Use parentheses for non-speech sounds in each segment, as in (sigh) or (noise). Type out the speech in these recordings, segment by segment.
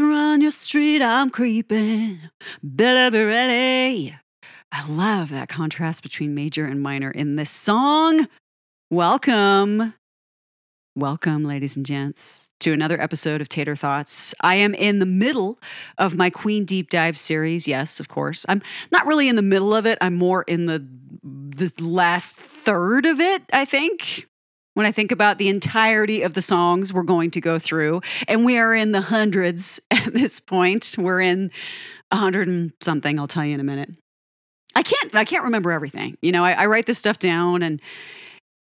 run your street, I'm creeping. Better be ready. I love that contrast between major and minor in this song. Welcome. Welcome, ladies and gents, to another episode of Tater Thoughts. I am in the middle of my Queen Deep Dive series. Yes, of course. I'm not really in the middle of it. I'm more in the this last third of it, I think. When I think about the entirety of the songs we're going to go through, and we are in the hundreds (laughs) at this point. We're in a hundred and something. I'll tell you in a minute. I can't. I can't remember everything. You know, I, I write this stuff down, and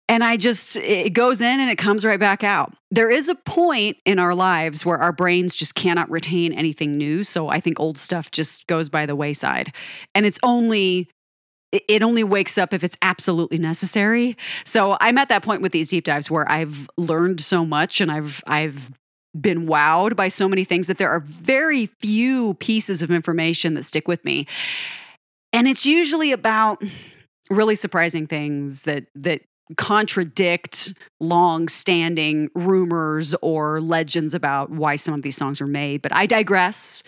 and I just it goes in and it comes right back out. There is a point in our lives where our brains just cannot retain anything new. So I think old stuff just goes by the wayside, and it's only it only wakes up if it's absolutely necessary. So I'm at that point with these deep dives where I've learned so much and I've I've been wowed by so many things that there are very few pieces of information that stick with me. And it's usually about really surprising things that that contradict long-standing rumors or legends about why some of these songs are made, but I digress.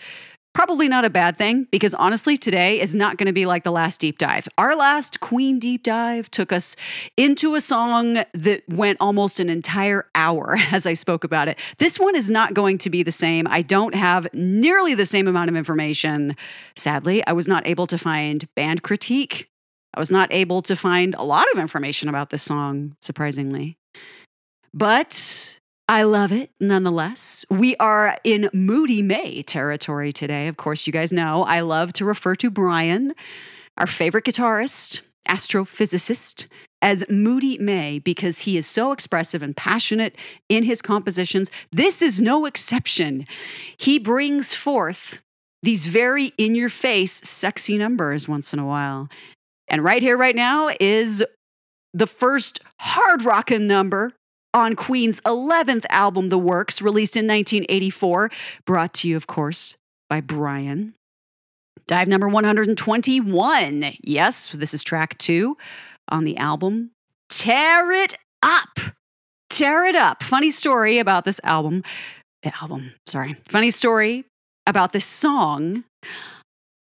Probably not a bad thing because honestly, today is not going to be like the last deep dive. Our last Queen deep dive took us into a song that went almost an entire hour (laughs) as I spoke about it. This one is not going to be the same. I don't have nearly the same amount of information. Sadly, I was not able to find band critique. I was not able to find a lot of information about this song, surprisingly. But I love it nonetheless. We are in Moody May territory today. Of course, you guys know I love to refer to Brian, our favorite guitarist, astrophysicist, as Moody May because he is so expressive and passionate in his compositions. This is no exception. He brings forth these very in your face, sexy numbers once in a while. And right here, right now, is the first hard rockin' number on Queen's 11th album, The Works, released in 1984, brought to you, of course, by Brian. Dive number 121. Yes, this is track two on the album. Tear It Up. Tear It Up. Funny story about this album. Album, sorry. Funny story about this song.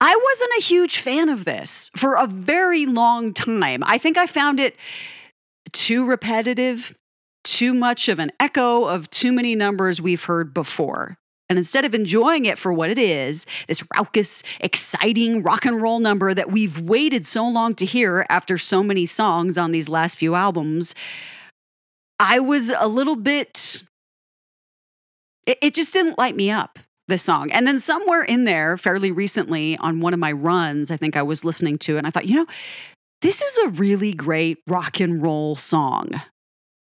I wasn't a huge fan of this for a very long time. I think I found it too repetitive, too much of an echo of too many numbers we've heard before. And instead of enjoying it for what it is, this raucous, exciting rock and roll number that we've waited so long to hear after so many songs on these last few albums, I was a little bit. It, it just didn't light me up this song. And then somewhere in there, fairly recently, on one of my runs, I think I was listening to it and I thought, you know, this is a really great rock and roll song.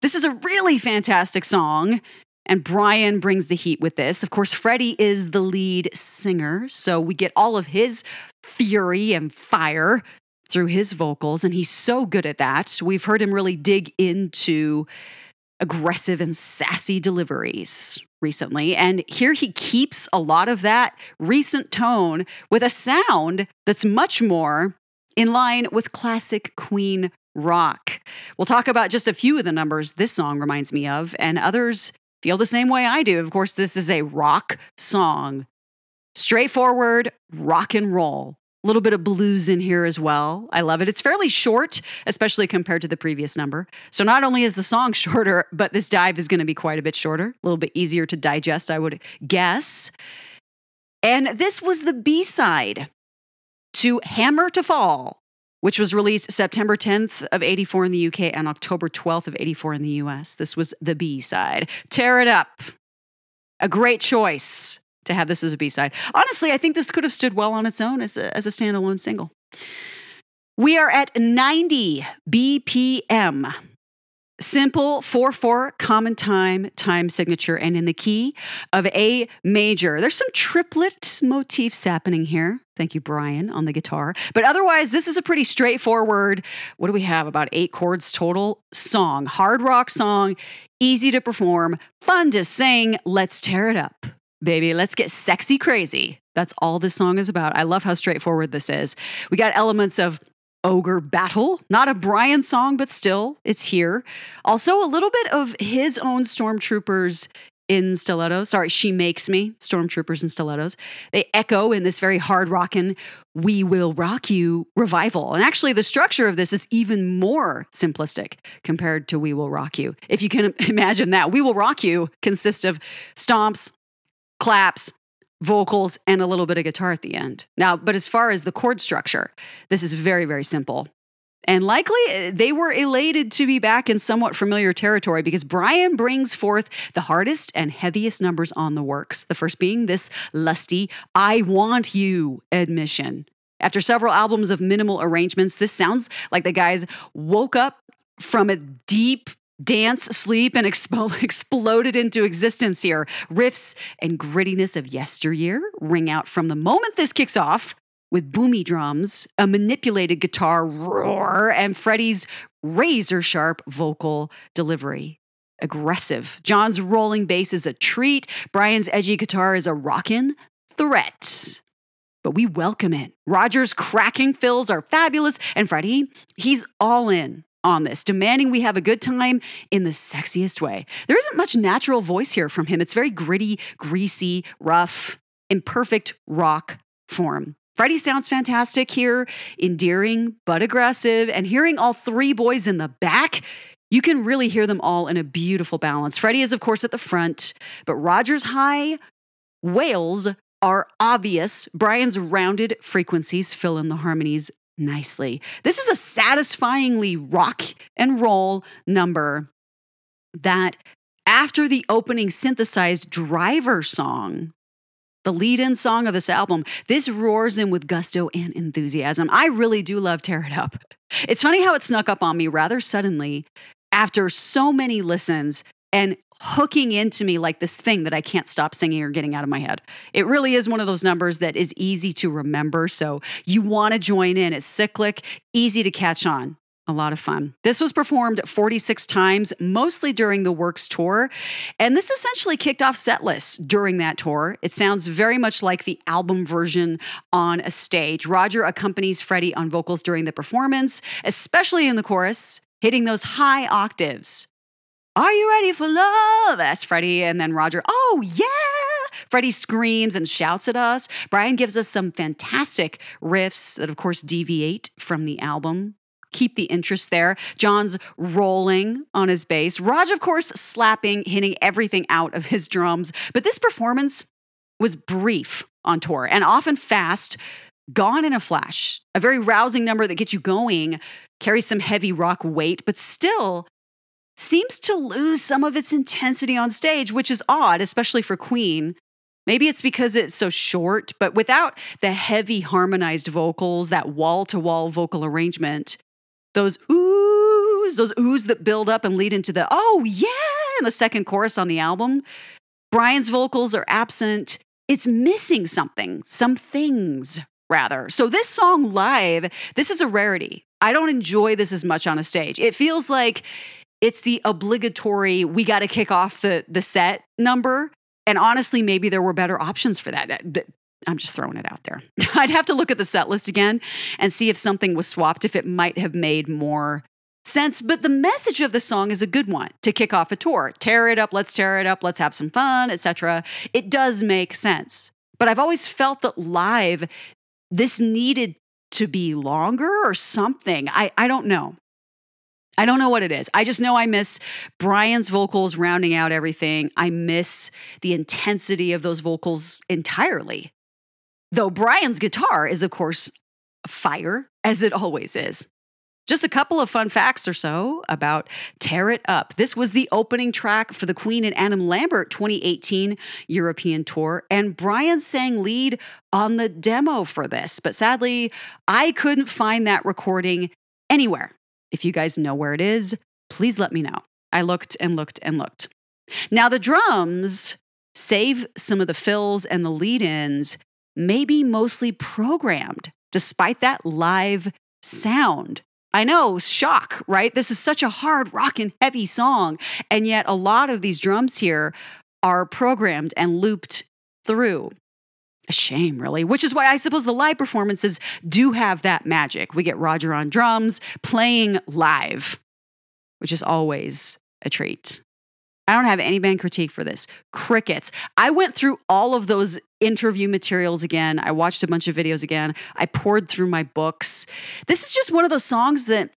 This is a really fantastic song. And Brian brings the heat with this. Of course, Freddie is the lead singer. So we get all of his fury and fire through his vocals. And he's so good at that. We've heard him really dig into aggressive and sassy deliveries recently. And here he keeps a lot of that recent tone with a sound that's much more in line with classic Queen rock. We'll talk about just a few of the numbers this song reminds me of, and others feel the same way I do. Of course, this is a rock song. Straightforward rock and roll. A little bit of blues in here as well. I love it. It's fairly short, especially compared to the previous number. So not only is the song (laughs) shorter, but this dive is going to be quite a bit shorter, a little bit easier to digest, I would guess. And this was the B side to Hammer to Fall, which was released September 10th of 84 in the UK and October 12th of 84 in the US. This was the B side. Tear it up. A great choice to have this as a B side. Honestly, I think this could have stood well on its own as a, as a standalone single. We are at 90 BPM. Simple 4 4 common time, time signature, and in the key of A major. There's some triplet motifs happening here. Thank you, Brian, on the guitar. But otherwise, this is a pretty straightforward, what do we have? About eight chords total song, hard rock song, easy to perform, fun to sing. Let's tear it up baby. Let's get sexy crazy. That's all this song is about. I love how straightforward this is. We got elements of ogre battle, not a Brian song, but still, it's here. Also, a little bit of his own stormtroopers in stilettos. Sorry, She Makes Me, Stormtroopers in stilettos. They echo in this very hard rockin' We Will Rock You revival. And actually, the structure of this is even more simplistic compared to We Will Rock You. If you can (laughs) imagine that, We Will Rock You consists of stomps, claps, vocals, and a little bit of guitar at the end. Now, but as far as the chord structure, this is very, very simple. And likely eh, they were elated to be back in somewhat familiar territory because Brian brings forth the hardest and heaviest numbers on the works. The first being this lusty, I want you admission. After several albums of minimal arrangements, this sounds like the guys woke up from a deep dance, sleep, and expo- (laughs) exploded into existence here. Riffs and grittiness of yesteryear ring out from the moment this kicks off with boomy drums, a manipulated guitar roar, and Freddie's razor sharp vocal delivery. Aggressive. John's rolling bass is a treat. Brian's edgy guitar is a rockin' threat. But we welcome it. Roger's cracking fills are fabulous, and Freddie, he's all in on this, demanding we have a good time in the sexiest way. There isn't much natural voice here from him. It's very gritty, greasy, rough, imperfect rock form. Freddie sounds fantastic here, endearing but aggressive, and hearing all three boys in the back, you can really hear them all in a beautiful balance. Freddie is, of course, at the front, but Roger's high wails are obvious. Brian's rounded frequencies fill in the harmonies nicely. This is a satisfyingly rock and roll number that, after the opening synthesized driver song, the lead in song of this album, this roars in with gusto and enthusiasm. I really do love Tear It Up. It's funny how it snuck up on me rather suddenly after so many listens and hooking into me like this thing that I can't stop singing or getting out of my head. It really is one of those numbers that is easy to remember. So you want to join in. It's cyclic, easy to catch on. A lot of fun. This was performed 46 times, mostly during the Works tour. And this essentially kicked off set lists during that tour. It sounds very much like the album version on a stage. Roger accompanies Freddie on vocals during the performance, especially in the chorus, hitting those high octaves. Are you ready for love? asks Freddie. And then Roger, oh, yeah. Freddie screams and shouts at us. Brian gives us some fantastic riffs that, of course, deviate from the album keep the interest there. John's rolling on his bass. Rog, of course, slapping, hitting everything out of his drums. But this performance was brief on tour and often fast, gone in a flash. A very rousing number that gets you going, carries some heavy rock weight, but still seems to lose some of its intensity on stage, which is odd, especially for Queen. Maybe it's because it's so short, but without the heavy harmonized vocals, that wall to wall vocal arrangement, those oohs, those oohs that build up and lead into the oh yeah in the second chorus on the album. Brian's vocals are absent. It's missing something, some things rather. So this song live, this is a rarity. I don't enjoy this as much on a stage. It feels like it's the obligatory we got to kick off the the set number. And honestly, maybe there were better options for that. I'm just throwing it out there. (laughs) I'd have to look at the set list again and see if something was swapped, if it might have made more sense. But the message of the song is a good one to kick off a tour. Tear it up, let's tear it up, let's have some fun, etc. It does make sense. But I've always felt that live, this needed to be longer or something. I, I don't know. I don't know what it is. I just know I miss Brian's vocals rounding out everything. I miss the intensity of those vocals entirely. Though Brian's guitar is, of course, fire, as it always is. Just a couple of fun facts or so about Tear It Up. This was the opening track for the Queen and Adam Lambert 2018 European tour, and Brian sang lead on the demo for this. But sadly, I couldn't find that recording anywhere. If you guys know where it is, please let me know. I looked and looked and looked. Now, the drums save some of the fills and the lead ins maybe mostly programmed, despite that live sound. I know, shock, right? This is such a hard rock and heavy song. And yet, a lot of these drums here are programmed and looped through. A shame, really, which is why I suppose the live performances do have that magic. We get Roger on drums playing live, which is always a treat. I don't have any band critique for this. Crickets. I went through all of those interview materials again. I watched a bunch of videos again. I poured through my books. This is just one of those songs that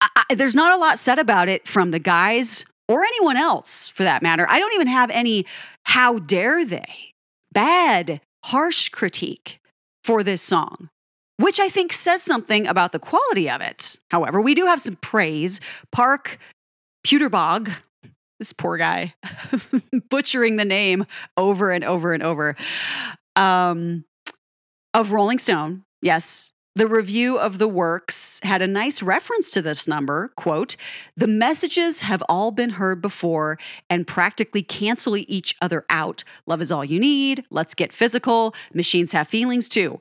I, I, there's not a lot said about it from the guys or anyone else for that matter. I don't even have any how dare they bad, harsh critique for this song which I think says something about the quality of it. However, we do have some praise. Parke Puterbaugh, this poor guy, (laughs) butchering the name over and over and over, um, of Rolling Stone. Yes, the review of the works had a nice reference to this number. Quote, the messages have all been heard before and practically cancel each other out. Love is all you need. Let's get physical. Machines have feelings too.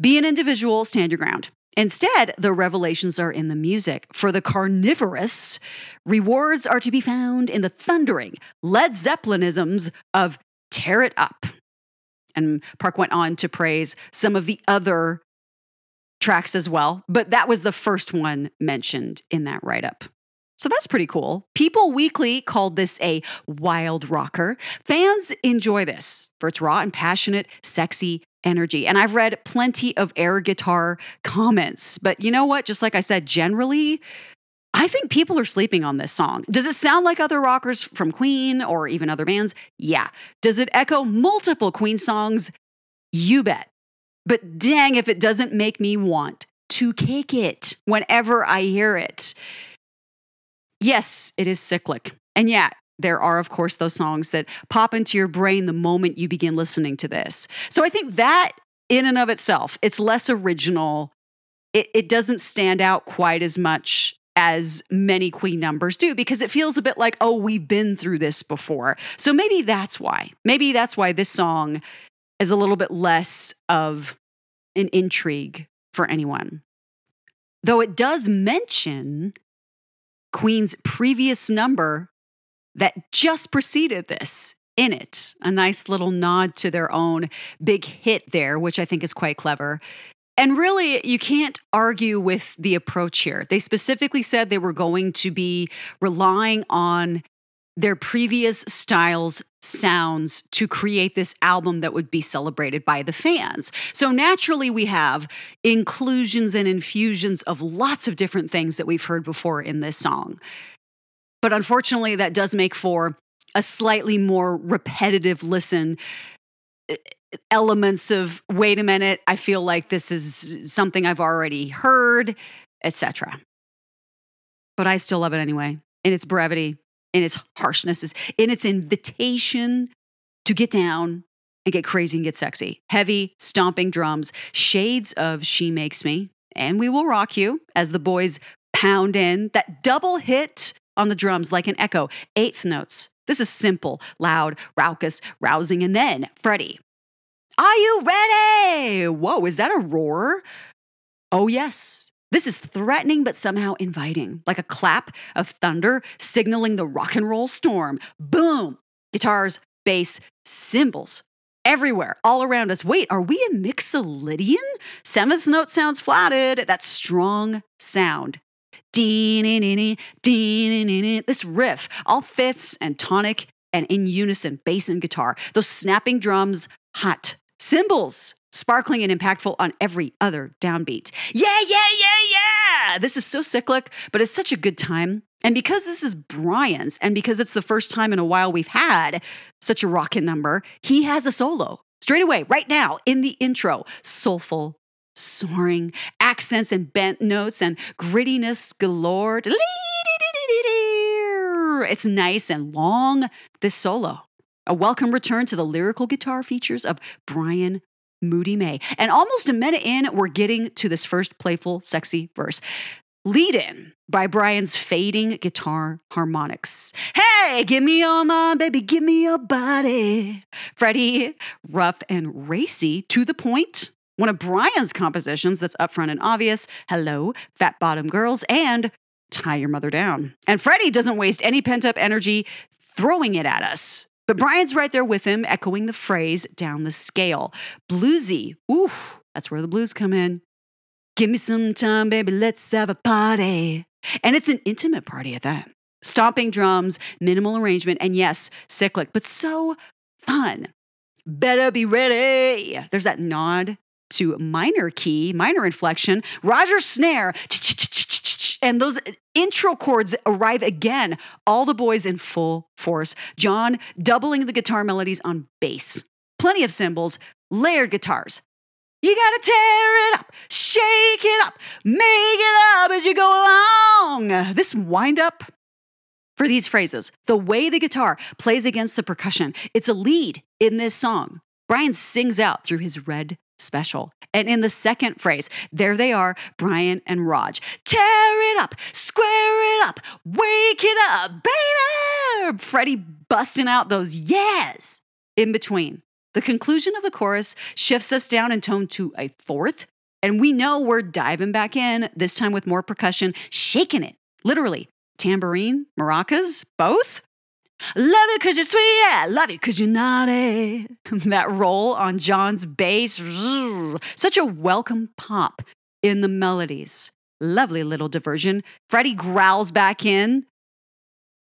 Be an individual, stand your ground. Instead, the revelations are in the music. For the carnivorous, rewards are to be found in the thundering Led Zeppelinisms of Tear It Up. And Parke went on to praise some of the other tracks as well, but that was the first one mentioned in that write up. So that's pretty cool. People Weekly called this a wild rocker. Fans enjoy this for its raw and passionate, sexy energy. And I've read plenty of air guitar comments, but you know what? Just like I said, generally, I think people are sleeping on this song. Does it sound like other rockers from Queen or even other bands? Yeah. Does it echo multiple Queen songs? You bet. But dang, if it doesn't make me want to kick it whenever I hear it. Yes, it is cyclic. And yeah, there are, of course, those songs that pop into your brain the moment you begin listening to this. So I think that in and of itself, it's less original. It, it doesn't stand out quite as much as many Queen numbers do because it feels a bit like, oh, we've been through this before. So maybe that's why. Maybe that's why this song is a little bit less of an intrigue for anyone. Though it does mention Queen's previous number that just preceded this in it. A nice little nod to their own big hit there, which I think is quite clever. And really, you can't argue with the approach here. They specifically said they were going to be relying on their previous styles sounds to create this album that would be celebrated by the fans. So naturally we have inclusions and infusions of lots of different things that we've heard before in this song. But unfortunately that does make for a slightly more repetitive listen elements of wait a minute, I feel like this is something I've already heard, etc. But I still love it anyway. In its brevity, in its harshness, in its invitation to get down and get crazy and get sexy. Heavy, stomping drums, shades of She Makes Me, and We Will Rock You as the boys pound in that double hit on the drums like an echo, eighth notes. This is simple, loud, raucous, rousing, and then Freddie. Are you ready? Whoa, is that a roar? Oh, yes. This is threatening but somehow inviting, like a clap of thunder signaling the rock and roll storm. Boom! Guitars, bass, cymbals everywhere, all around us. Wait, are we a Mixolydian? Seventh note sounds flatted. That strong sound. This riff, all fifths and tonic and in unison, bass and guitar. Those snapping drums, hot. Cymbals, sparkling and impactful on every other downbeat. Yeah, yeah, yeah, yeah. This is so cyclic, but it's such a good time. And because this is Brian's, and because it's the first time in a while we've had such a rockin' number, he has a solo straight away, right now, in the intro. Soulful, soaring, accents and bent notes and grittiness galore. It's nice and long, this solo. A welcome return to the lyrical guitar features of Brian Moody May. And almost a minute in, we're getting to this first playful, sexy verse. Lead in by Brian's fading guitar harmonics. Hey, give me your mind, baby, give me your body. Freddie, rough and racy, to the point. One of Brian's compositions that's upfront and obvious. Hello, fat bottom girls, and tie your mother down. And Freddie doesn't waste any pent up energy throwing it at us. But Brian's right there with him, echoing the phrase down the scale. Bluesy, ooh, that's where the blues come in. Give me some time, baby, let's have a party. And it's an intimate party at that. Stomping drums, minimal arrangement, and yes, cyclic, but so fun. Better be ready. There's that nod to minor key, minor inflection, Roger snare, and those intro chords arrive again. All the boys in full force. John doubling the guitar melodies on bass. Plenty of cymbals, layered guitars. You gotta tear it up, shake it up, make it up as you go along. This wind up for these phrases, the way the guitar plays against the percussion, it's a lead in this song. Brian sings out through his red special. And in the second phrase, there they are, Brian and Rog. Tear it up, square it up, wake it up, baby! Freddie busting out those yes in between. The conclusion of the chorus shifts us down in tone to a fourth, and we know we're diving back in, this time with more percussion, shaking it, literally. Tambourine, maracas, both? Love it cause you're sweet, yeah. Love it cause you're naughty. (laughs) that roll on John's bass, such a welcome pop in the melodies. Lovely little diversion. Freddie growls back in.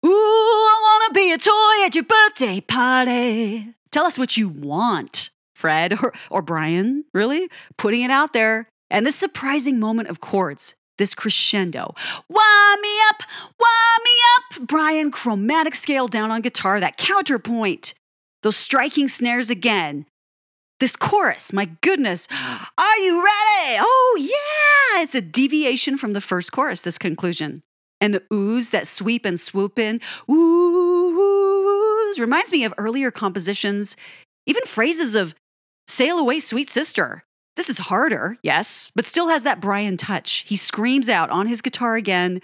Ooh, I wanna be a toy at your birthday party. Tell us what you want, Fred (laughs) or, or Brian, really? Putting it out there. And this surprising moment of chords this crescendo. Wind me up, wind me up. Brian, chromatic scale down on guitar, that counterpoint, those striking snares again. This chorus, my goodness, are you ready? Oh, yeah, it's a deviation from the first chorus, this conclusion. And the oohs that sweep and swoop in, oohs, reminds me of earlier compositions, even phrases of Sail Away, Sweet Sister. This is harder, yes, but still has that Brian touch. He screams out on his guitar again,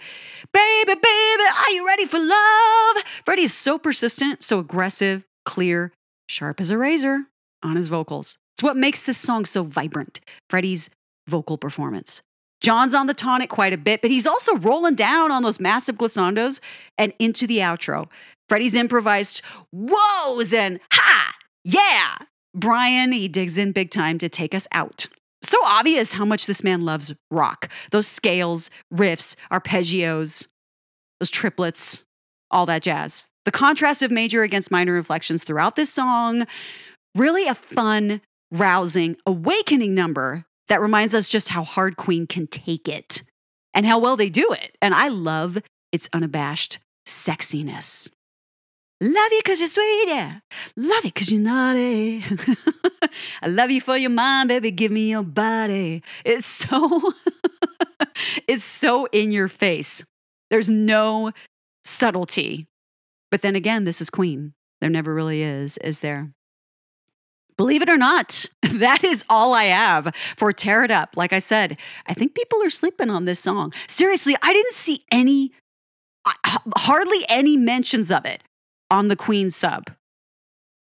Baby, baby, are you ready for love? Freddie is so persistent, so aggressive, clear, sharp as a razor on his vocals. It's what makes this song so vibrant, Freddie's vocal performance. John's on the tonic quite a bit, but he's also rolling down on those massive glissandos and into the outro. Freddie's improvised whoas and ha, yeah, Brian, he digs in big time to take us out. So obvious how much this man loves rock. Those scales, riffs, arpeggios, those triplets, all that jazz. The contrast of major against minor inflections throughout this song, really a fun, rousing, awakening number that reminds us just how hard Queen can take it and how well they do it. And I love its unabashed sexiness. Love you because you're sweet, yeah. Love you because you're naughty. (laughs) I love you for your mind, baby. Give me your body. It's so, (laughs) it's so in your face. There's no subtlety. But then again, this is Queen. There never really is, is there? Believe it or not, (laughs) that is all I have for Tear It Up. Like I said, I think people are sleeping on this song. Seriously, I didn't see any, uh, hardly any mentions of it on the Queen sub.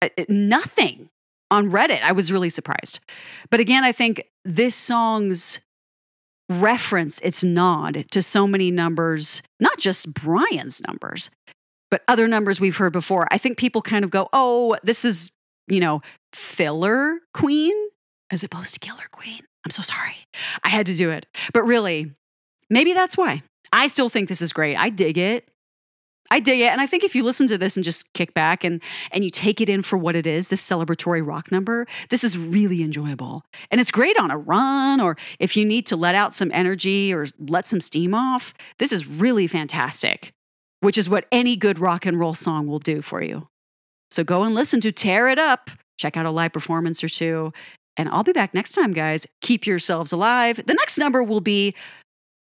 Uh, nothing on Reddit. I was really surprised. But again, I think this song's reference, its nod to so many numbers, not just Brian's numbers, but other numbers we've heard before. I think people kind of go, oh, this is, you know, filler queen as opposed to killer queen. I'm so sorry. I had to do it. But really, maybe that's why. I still think this is great. I dig it. I dig it. And I think if you listen to this and just kick back and and you take it in for what it is, this celebratory rock number, this is really enjoyable. And it's great on a run or if you need to let out some energy or let some steam off. This is really fantastic, which is what any good rock and roll song will do for you. So go and listen to Tear It Up. Check out a live performance or two. And I'll be back next time, guys. Keep yourselves alive. The next number will be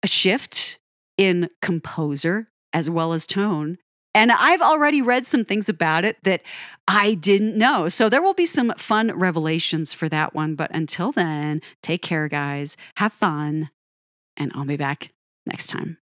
a shift in composer as well as tone. And I've already read some things about it that I didn't know. So there will be some fun revelations for that one. But until then, take care, guys. Have fun. And I'll be back next time.